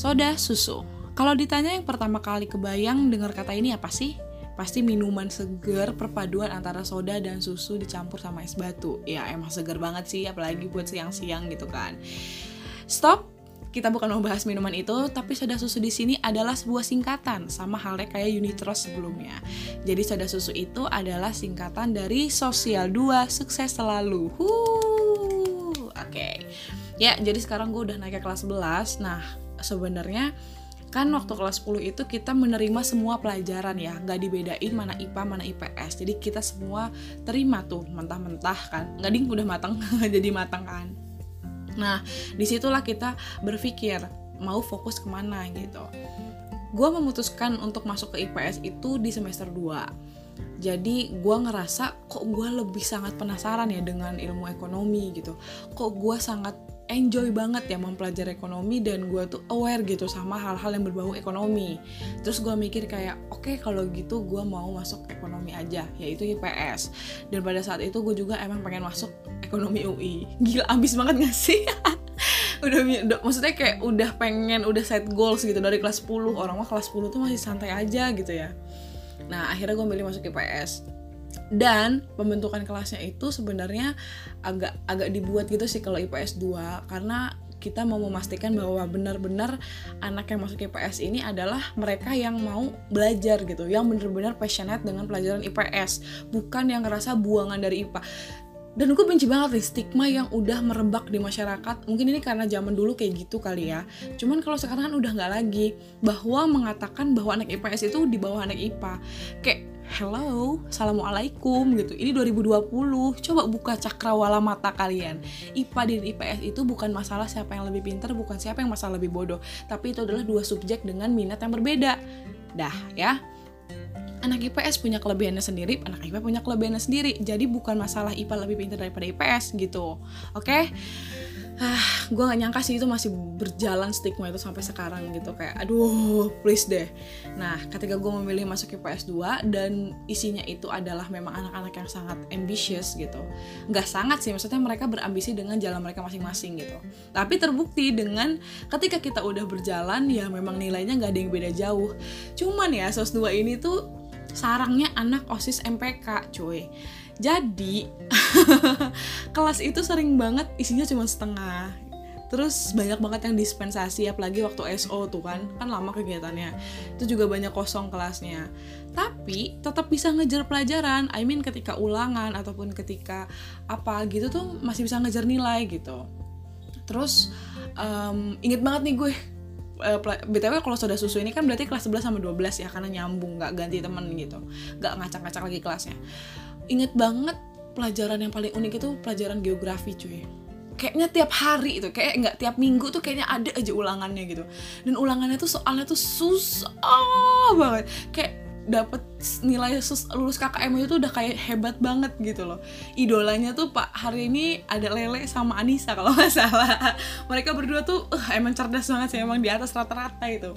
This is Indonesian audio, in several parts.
Soda susu. Kalau ditanya yang pertama kali kebayang dengar kata ini apa sih? Pasti minuman seger perpaduan antara soda dan susu dicampur sama es batu. Ya emang seger banget sih, apalagi buat siang-siang gitu kan. Stop, kita bukan mau bahas minuman itu, tapi soda susu di sini adalah sebuah singkatan, sama halnya kayak Unitros sebelumnya. Jadi soda susu itu adalah singkatan dari Sosial 2 Sukses Selalu. Oke. Okay. Ya, jadi sekarang gue udah naik ke kelas 11. Nah, sebenarnya kan waktu kelas 10 itu kita menerima semua pelajaran ya. Nggak dibedain mana IPA mana IPS jadi kita semua terima tuh mentah-mentah kan. Nggak ding udah matang jadi matang kan. Nah, di situlah kita berpikir mau fokus ke mana gitu. Gue memutuskan untuk masuk ke IPS itu di semester 2 jadi gue ngerasa kok gue lebih sangat penasaran ya dengan ilmu ekonomi gitu. Kok gue sangat enjoy banget ya mempelajari ekonomi dan gue tuh aware gitu sama hal-hal yang berbau ekonomi. Terus gue mikir kayak oke okay, kalau gitu gue mau masuk ekonomi aja yaitu IPS dan pada saat itu gue juga emang pengen masuk ekonomi UI gila ambis banget gak sih? Udah, udah maksudnya kayak udah pengen udah set goals gitu dari kelas 10 orang mah kelas 10 tuh masih santai aja gitu ya. Nah akhirnya gue milih masuk IPS dan pembentukan kelasnya itu sebenarnya agak agak dibuat gitu sih kalau IPS 2 karena kita mau memastikan bahwa benar-benar anak yang masuk IPS ini adalah mereka yang mau belajar gitu, yang benar-benar passionate dengan pelajaran IPS, bukan yang ngerasa buangan dari IPA dan gue benci banget nih stigma yang udah merebak di masyarakat. Mungkin ini karena zaman dulu kayak gitu kali ya. Cuman kalau sekarang kan udah nggak lagi. Bahwa mengatakan bahwa anak IPS itu di bawah anak IPA kayak hello, assalamualaikum gitu. Ini 2020, coba buka cakrawala mata kalian. IPA dan IPS itu bukan masalah siapa yang lebih pintar, bukan siapa yang masalah lebih bodoh, tapi itu adalah dua subjek dengan minat yang berbeda. Dah ya anak IPS punya kelebihannya sendiri, anak IPA punya kelebihannya sendiri. Jadi bukan masalah IPA lebih pintar daripada IPS gitu. Oke? Okay? Ah gue gak nyangka sih itu masih berjalan stigma itu sampai sekarang gitu. Kayak aduh please deh. Nah ketika gue memilih masuk IPS 2 dan isinya itu adalah memang anak-anak yang sangat ambitious gitu. Nggak sangat sih maksudnya mereka berambisi dengan jalan mereka masing-masing gitu. Tapi terbukti dengan ketika kita udah berjalan ya memang nilainya nggak ada yang beda jauh. Cuman ya sos 2 ini tuh sarangnya anak osis MPK cuy jadi kelas itu sering banget isinya cuma setengah. Terus banyak banget yang dispensasi apalagi waktu SO tuh kan. Kan lama kegiatannya. Itu juga banyak kosong kelasnya. Tapi tetap bisa ngejar pelajaran. I mean ketika ulangan ataupun ketika apa gitu tuh masih bisa ngejar nilai gitu. Terus um, inget banget nih gue. Uh, btw kalau soda susu ini kan berarti kelas 11 sama 12 ya karena nyambung nggak ganti temen gitu. Nggak ngacak-ngacak lagi kelasnya inget banget pelajaran yang paling unik itu pelajaran geografi cuy. Kayaknya tiap hari itu kayak nggak tiap minggu tuh kayaknya ada aja ulangannya gitu. Dan ulangannya tuh soalnya tuh susah banget. Kayak dapat nilai sus, lulus KKM itu udah kayak hebat banget gitu loh. Idolanya tuh pak hari ini ada Lele sama Anissa kalau nggak salah. Mereka berdua tuh uh, emang cerdas banget sih emang di atas rata-rata itu.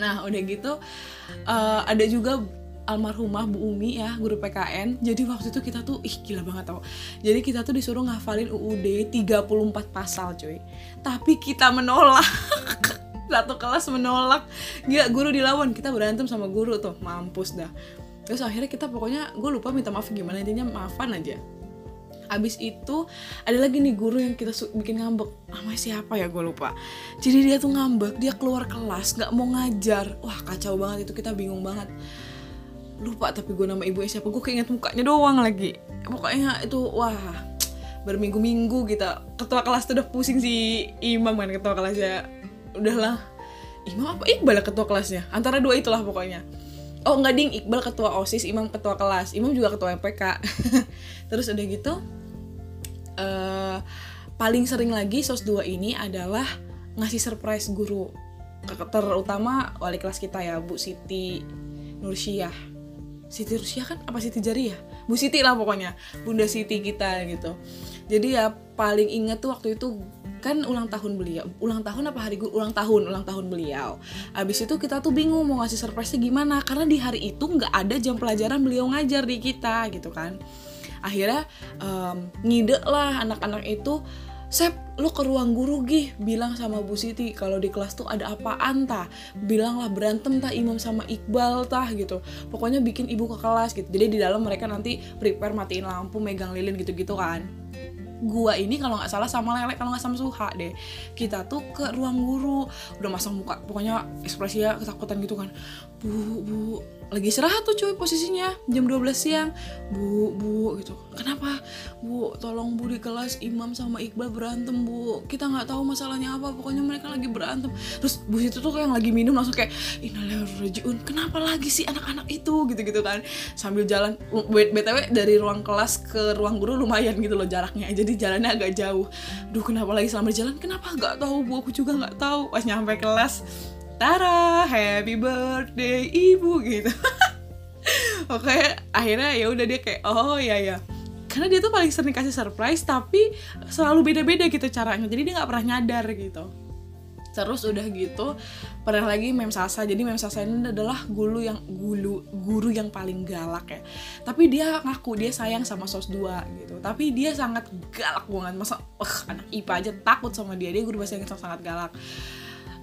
Nah udah gitu uh, ada juga almarhumah Bu Umi ya guru PKN jadi waktu itu kita tuh ih gila banget tau. Jadi kita tuh disuruh ngafalin UUD 34 pasal cuy. Tapi kita menolak. Satu kelas menolak. Gila guru dilawan. Kita berantem sama guru tuh. Mampus dah. Terus akhirnya kita pokoknya gue lupa minta maaf gimana. Intinya maafan aja. Abis itu ada lagi nih guru yang kita bikin ngambek. Namanya siapa ya? Gue lupa. Jadi dia tuh ngambek, dia keluar kelas Gak mau ngajar. Wah kacau banget itu. Kita bingung banget lupa tapi gue nama ibunya siapa gue keinget mukanya doang lagi. Pokoknya itu wah berminggu-minggu kita ketua kelas tuh udah pusing si imam kan ketua kelasnya. Udahlah. Imam apa? Iqbal ketua kelasnya. Antara dua itulah pokoknya. Oh nggak ding. Iqbal ketua osis imam ketua kelas. Imam juga ketua mpk terus udah gitu uh, paling sering lagi sos 2 ini adalah ngasih surprise guru. Terutama wali kelas kita ya Bu Siti Nursyah Siti Rusia kan apa Siti Jari ya? Bu Siti lah pokoknya Bunda Siti kita gitu. Jadi ya paling inget tuh waktu itu kan ulang tahun beliau. Ulang tahun apa hari gue ulang tahun ulang tahun beliau. Abis itu kita tuh bingung mau ngasih surprise gimana karena di hari itu nggak ada jam pelajaran beliau ngajar di kita gitu kan. Akhirnya um, ngide lah anak-anak itu Sep, lo ke ruang guru gih bilang sama Bu Siti kalau di kelas tuh ada apaan tah? Bilanglah berantem tah Imam sama Iqbal tah gitu. Pokoknya bikin ibu ke kelas gitu. Jadi di dalam mereka nanti prepare matiin lampu megang lilin gitu-gitu kan. Gua ini kalau nggak salah sama lele kalau nggak sama suha deh. Kita tuh ke ruang guru udah masang muka pokoknya ekspresinya ketakutan gitu kan. Bu bu lagi istirahat tuh cuy posisinya jam 12 siang. Bu bu gitu. Kenapa? Bu tolong bu di kelas Imam sama Iqbal berantem bu. Kita nggak tahu masalahnya apa pokoknya mereka lagi berantem. Terus bu itu tuh yang lagi minum langsung kayak innalillahi kenapa lagi sih anak-anak itu? Gitu gitu kan. Sambil jalan btw dari ruang kelas ke ruang guru lumayan gitu loh jaraknya. Jadi jalannya agak jauh. Duh kenapa lagi selama jalan? Kenapa? Nggak tahu bu. Aku juga nggak tahu. Pas nyampe kelas Tara happy birthday ibu gitu. Oke akhirnya ya udah dia kayak oh ya ya karena dia tuh paling sering kasih surprise tapi selalu beda-beda gitu caranya. Jadi dia nggak pernah nyadar gitu. Terus udah gitu pernah lagi mem sasa jadi mem sasa ini adalah guru yang guru guru yang paling galak ya. Tapi dia ngaku dia sayang sama sos 2 gitu. Tapi dia sangat galak banget. Masa uh, anak ipa aja takut sama dia. Dia guru bahasa yang sangat galak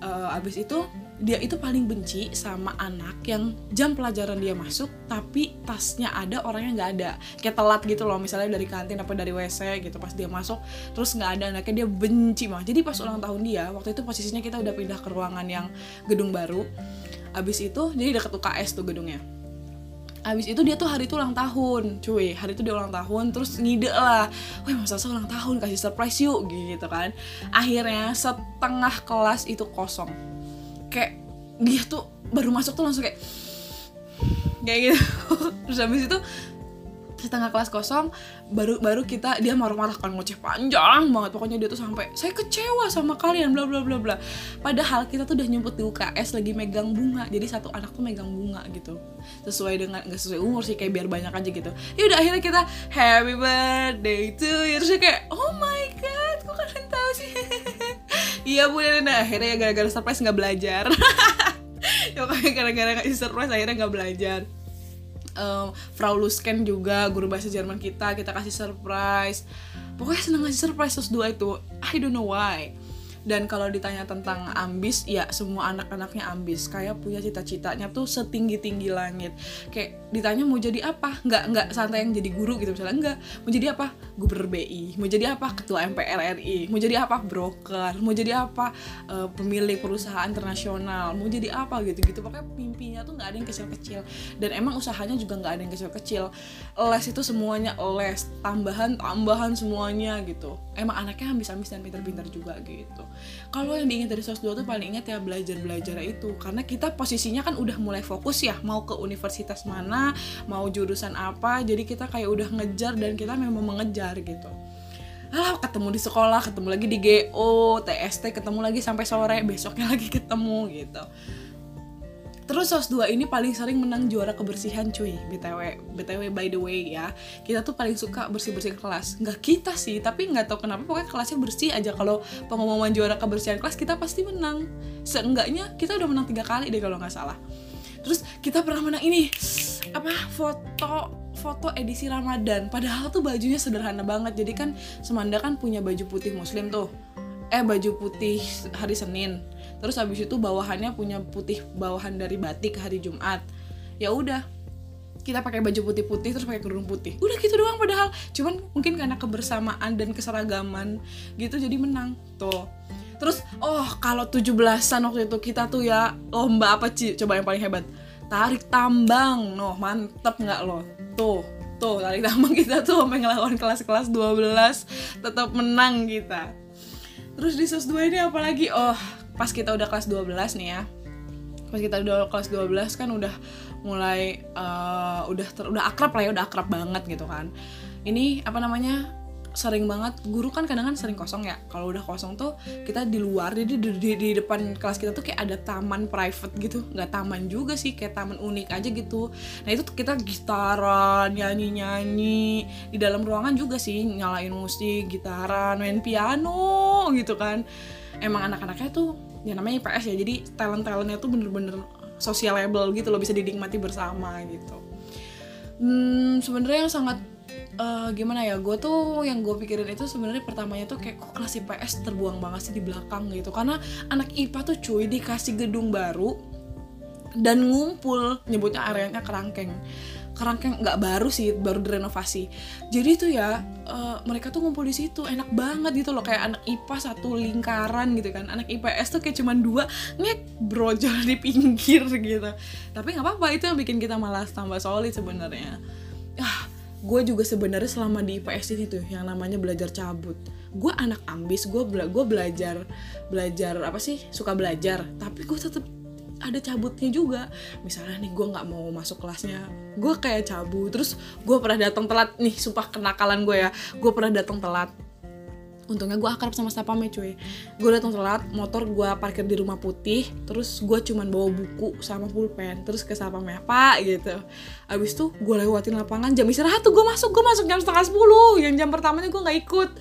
uh, abis itu dia itu paling benci sama anak yang jam pelajaran dia masuk tapi tasnya ada orangnya nggak ada. Kayak telat gitu loh misalnya dari kantin apa dari wc gitu pas dia masuk terus nggak ada anaknya dia benci mah jadi pas ulang tahun dia waktu itu posisinya kita udah pindah ke ruangan yang gedung baru. Abis itu jadi deket UKS tuh gedungnya Abis itu dia tuh hari itu ulang tahun, cuy. Hari itu dia ulang tahun, terus ngide lah. Wah, masa ulang tahun, kasih surprise yuk, gitu kan. Akhirnya setengah kelas itu kosong. Kayak dia tuh baru masuk tuh langsung kayak kayak gitu. terus habis itu setengah kelas kosong baru baru kita dia marah-marah kan ngoceh panjang banget pokoknya dia tuh sampai saya kecewa sama kalian bla bla bla bla. Padahal kita tuh udah nyumput di UKS lagi megang bunga jadi satu anak tuh megang bunga gitu. Sesuai dengan nggak sesuai umur sih kayak biar banyak aja gitu. Ya udah akhirnya kita happy birthday to you. Terus kayak oh my god kok kalian tahu sih? Iya bu dan akhirnya ya gara-gara surprise nggak belajar. Ya kayak gara-gara ngasih surprise akhirnya nggak belajar um, Frau Lusken juga guru bahasa Jerman kita kita kasih surprise. Pokoknya seneng ngasih surprise terus dua itu I don't know why. Dan kalau ditanya tentang ambis ya semua anak-anaknya ambis. Kayak punya cita-citanya tuh setinggi tinggi langit. Kayak ditanya mau jadi apa? Nggak nggak santai yang jadi guru gitu misalnya. Enggak mau jadi apa? Gubernur BI mau jadi apa? Ketua MPR RI mau jadi apa? Broker. Mau jadi apa? Uh, pemilik perusahaan internasional. Mau jadi apa? Gitu gitu pokoknya mimpinya tuh nggak ada yang kecil-kecil. Dan emang usahanya juga nggak ada yang kecil-kecil. Les itu semuanya les. Tambahan tambahan semuanya gitu. Emang anaknya ambis-ambis dan pintar-pintar juga gitu. Kalau yang diingat dari sos 2 tuh paling ingat ya belajar-belajar itu. Karena kita posisinya kan udah mulai fokus ya. Mau ke universitas mana mau jurusan apa jadi kita kayak udah ngejar dan kita memang mengejar gitu. Alah, ketemu di sekolah, ketemu lagi di GO, TST, ketemu lagi sampai sore, besoknya lagi ketemu gitu. Terus SOS 2 ini paling sering menang juara kebersihan cuy BTW BTW by the way ya. Kita tuh paling suka bersih-bersih kelas. Nggak kita sih, tapi nggak tahu kenapa pokoknya kelasnya bersih aja. Kalau pengumuman juara kebersihan kelas kita pasti menang. Seenggaknya kita udah menang tiga kali deh kalau nggak salah. Terus kita pernah menang ini Apa, foto foto edisi Ramadan. Padahal tuh bajunya sederhana banget. Jadi kan Semanda kan punya baju putih muslim tuh. Eh baju putih hari Senin. Terus habis itu bawahannya punya putih bawahan dari batik hari Jumat. Ya udah kita pakai baju putih-putih terus pakai kerudung putih. Udah gitu doang padahal. Cuman mungkin karena kebersamaan dan keseragaman gitu jadi menang. Tuh. Terus oh kalau 17-an waktu itu kita tuh ya lomba apa sih coba yang paling hebat tarik tambang. Noh mantep nggak lo? Tuh tuh tarik tambang kita tuh sampai ngelawan kelas-kelas 12 tetap menang kita. Terus di sos 2 ini apalagi? Oh pas kita udah kelas 12 nih ya. Pas kita udah kelas 12 kan udah mulai uh, udah ter, udah akrab lah ya udah akrab banget gitu kan. Ini apa namanya sering banget guru kan kadang kan sering kosong ya. Kalau udah kosong tuh kita di luar jadi di, di, di depan kelas kita tuh kayak ada taman private gitu. Nggak taman juga sih kayak taman unik aja gitu. Nah itu kita gitaran nyanyi nyanyi di dalam ruangan juga sih nyalain musik gitaran main piano gitu kan. Emang anak-anaknya tuh ya namanya IPS ya jadi talent talentnya tuh bener-bener socialable gitu loh bisa dinikmati bersama gitu. Hmm, sebenarnya yang sangat uh, gimana ya gue tuh yang gue pikirin itu sebenarnya pertamanya tuh kayak kok kelas IPS terbuang banget sih di belakang gitu. Karena anak IPA tuh cuy dikasih gedung baru dan ngumpul nyebutnya areanya kerangkeng. Kerangkeng nggak baru sih baru direnovasi. Jadi tuh ya uh, mereka tuh ngumpul di situ enak banget gitu loh. Kayak anak IPA satu lingkaran gitu kan. Anak IPS tuh kayak cuman dua ngek brojol di pinggir gitu. Tapi nggak apa-apa itu yang bikin kita malas tambah solid sebenarnya. Ah gue juga sebenarnya selama di IPS ini tuh yang namanya belajar cabut. Gue anak ambis gue bela gue belajar belajar apa sih suka belajar. Tapi gue tetap ada cabutnya juga. Misalnya nih gue nggak mau masuk kelasnya gue kayak cabut. Terus gue pernah datang telat nih sumpah kenakalan gue ya. Gue pernah datang telat untungnya gue akrab sama sapamnya cuy. Gue datang telat motor gue parkir di rumah putih terus gue cuman bawa buku sama pulpen terus ke sapamnya pak gitu. Abis itu gue lewatin lapangan jam istirahat tuh gue masuk gue masuk jam setengah sepuluh. Yang jam pertamanya gue nggak ikut.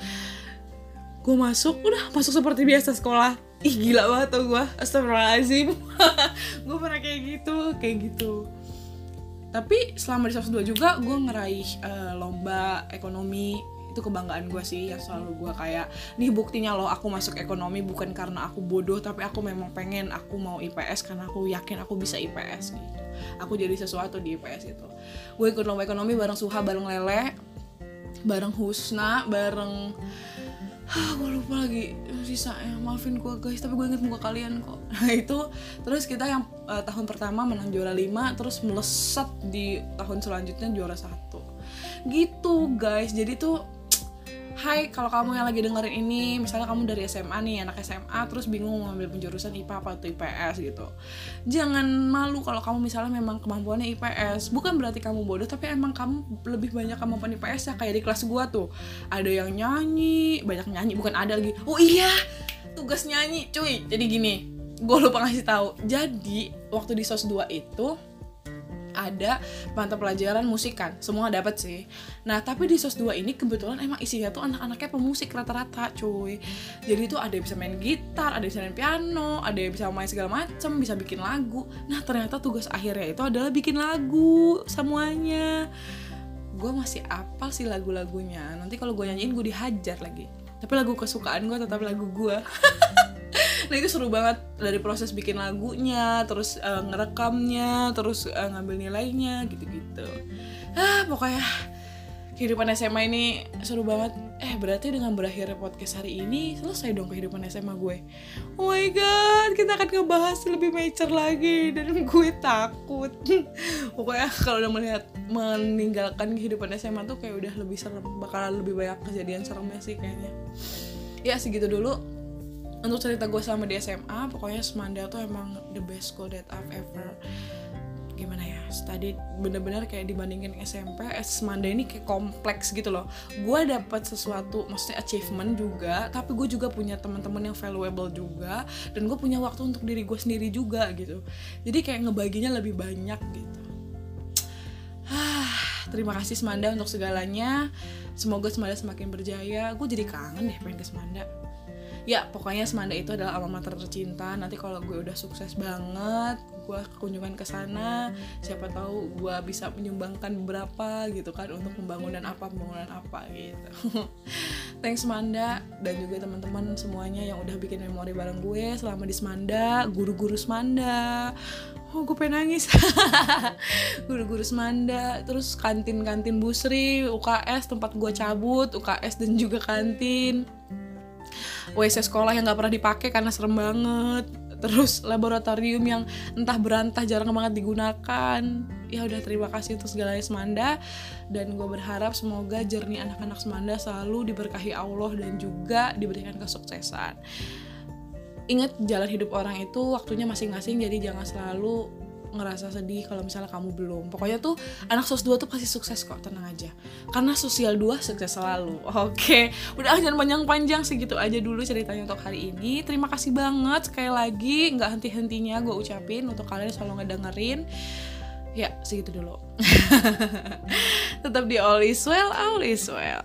Gue masuk udah masuk seperti biasa sekolah. Ih gila banget tuh gue astagfirullahaladzim. Gue pernah kayak gitu kayak gitu. Tapi selama di 2 juga gue ngeraih uh, lomba ekonomi itu kebanggaan gue sih yang selalu gue kayak nih buktinya loh aku masuk ekonomi bukan karena aku bodoh tapi aku memang pengen aku mau IPS karena aku yakin aku bisa IPS gitu. Aku jadi sesuatu di IPS itu gue ikut lomba ekonomi bareng Suha bareng Lele bareng Husna bareng ah gue lupa lagi sisanya maafin gue guys tapi gue inget muka kalian kok. Nah itu terus kita yang uh, tahun pertama menang juara 5 terus melesat di tahun selanjutnya juara satu. Gitu guys jadi tuh Hai, kalau kamu yang lagi dengerin ini, misalnya kamu dari SMA nih, anak SMA, terus bingung mau ambil penjurusan IPA apa atau IPS gitu. Jangan malu kalau kamu misalnya memang kemampuannya IPS. Bukan berarti kamu bodoh, tapi emang kamu lebih banyak kemampuan IPS ya. Kayak di kelas gua tuh, ada yang nyanyi, banyak nyanyi, bukan ada lagi. Oh iya, tugas nyanyi, cuy. Jadi gini, gue lupa ngasih tahu. Jadi waktu di sos 2 itu ada mata pelajaran musik kan? Semua dapat sih. Nah tapi di sos 2 ini kebetulan emang isinya tuh anak-anaknya pemusik rata-rata cuy. Jadi tuh ada yang bisa main gitar ada yang bisa main piano ada yang bisa main segala macem bisa bikin lagu. Nah ternyata tugas akhirnya itu adalah bikin lagu semuanya. Gue masih apal sih lagu-lagunya. Nanti kalau gue nyanyiin gue dihajar lagi. Tapi lagu kesukaan gue tetap lagu gue nah itu seru banget dari proses bikin lagunya terus uh, ngerekamnya terus uh, ngambil nilainya gitu-gitu. Ah pokoknya kehidupan SMA ini seru banget. Eh berarti dengan berakhirnya podcast hari ini selesai dong kehidupan SMA gue. Oh my god kita akan ngebahas lebih mature lagi dan gue takut. Pokoknya kalau udah melihat meninggalkan kehidupan SMA tuh kayak udah lebih serem bakalan lebih banyak kejadian seremnya sih kayaknya. Ya segitu dulu untuk cerita gue sama di SMA pokoknya Semanda tuh emang the best school that I've ever gimana ya study bener-bener kayak dibandingin SMP Semanda ini kayak kompleks gitu loh. Gue dapat sesuatu maksudnya achievement juga tapi gue juga punya teman-teman yang valuable juga dan gue punya waktu untuk diri gue sendiri juga gitu. Jadi kayak ngebaginya lebih banyak gitu. Terima kasih Semanda untuk segalanya. Semoga Semanda semakin berjaya. Gue jadi kangen deh pengen ke Semanda ya pokoknya Semanda itu adalah alma mater tercinta. Nanti kalau gue udah sukses banget gue kunjungan ke sana siapa tahu gue bisa menyumbangkan beberapa gitu kan untuk pembangunan apa pembangunan apa gitu. Thanks Semanda dan juga teman-teman semuanya yang udah bikin memori bareng gue selama di Semanda guru-guru Semanda. Oh gue pengen nangis. Guru-guru Semanda terus kantin-kantin Busri UKS tempat gue cabut UKS dan juga kantin WC sekolah yang nggak pernah dipakai karena serem banget. Terus laboratorium yang entah berantah jarang banget digunakan. Ya udah terima kasih untuk segalanya Semanda. Dan gue berharap semoga jernih anak-anak Semanda selalu diberkahi Allah dan juga diberikan kesuksesan. Ingat jalan hidup orang itu waktunya masing-masing jadi jangan selalu ngerasa sedih kalau misalnya kamu belum. Pokoknya tuh anak sos 2 tuh pasti sukses kok tenang aja. Karena sosial 2 sukses selalu oke? Udah jangan panjang-panjang segitu aja dulu ceritanya untuk hari ini. Terima kasih banget sekali lagi nggak henti-hentinya gue ucapin untuk kalian selalu ngedengerin. Ya segitu dulu. Tetap di all is well all is well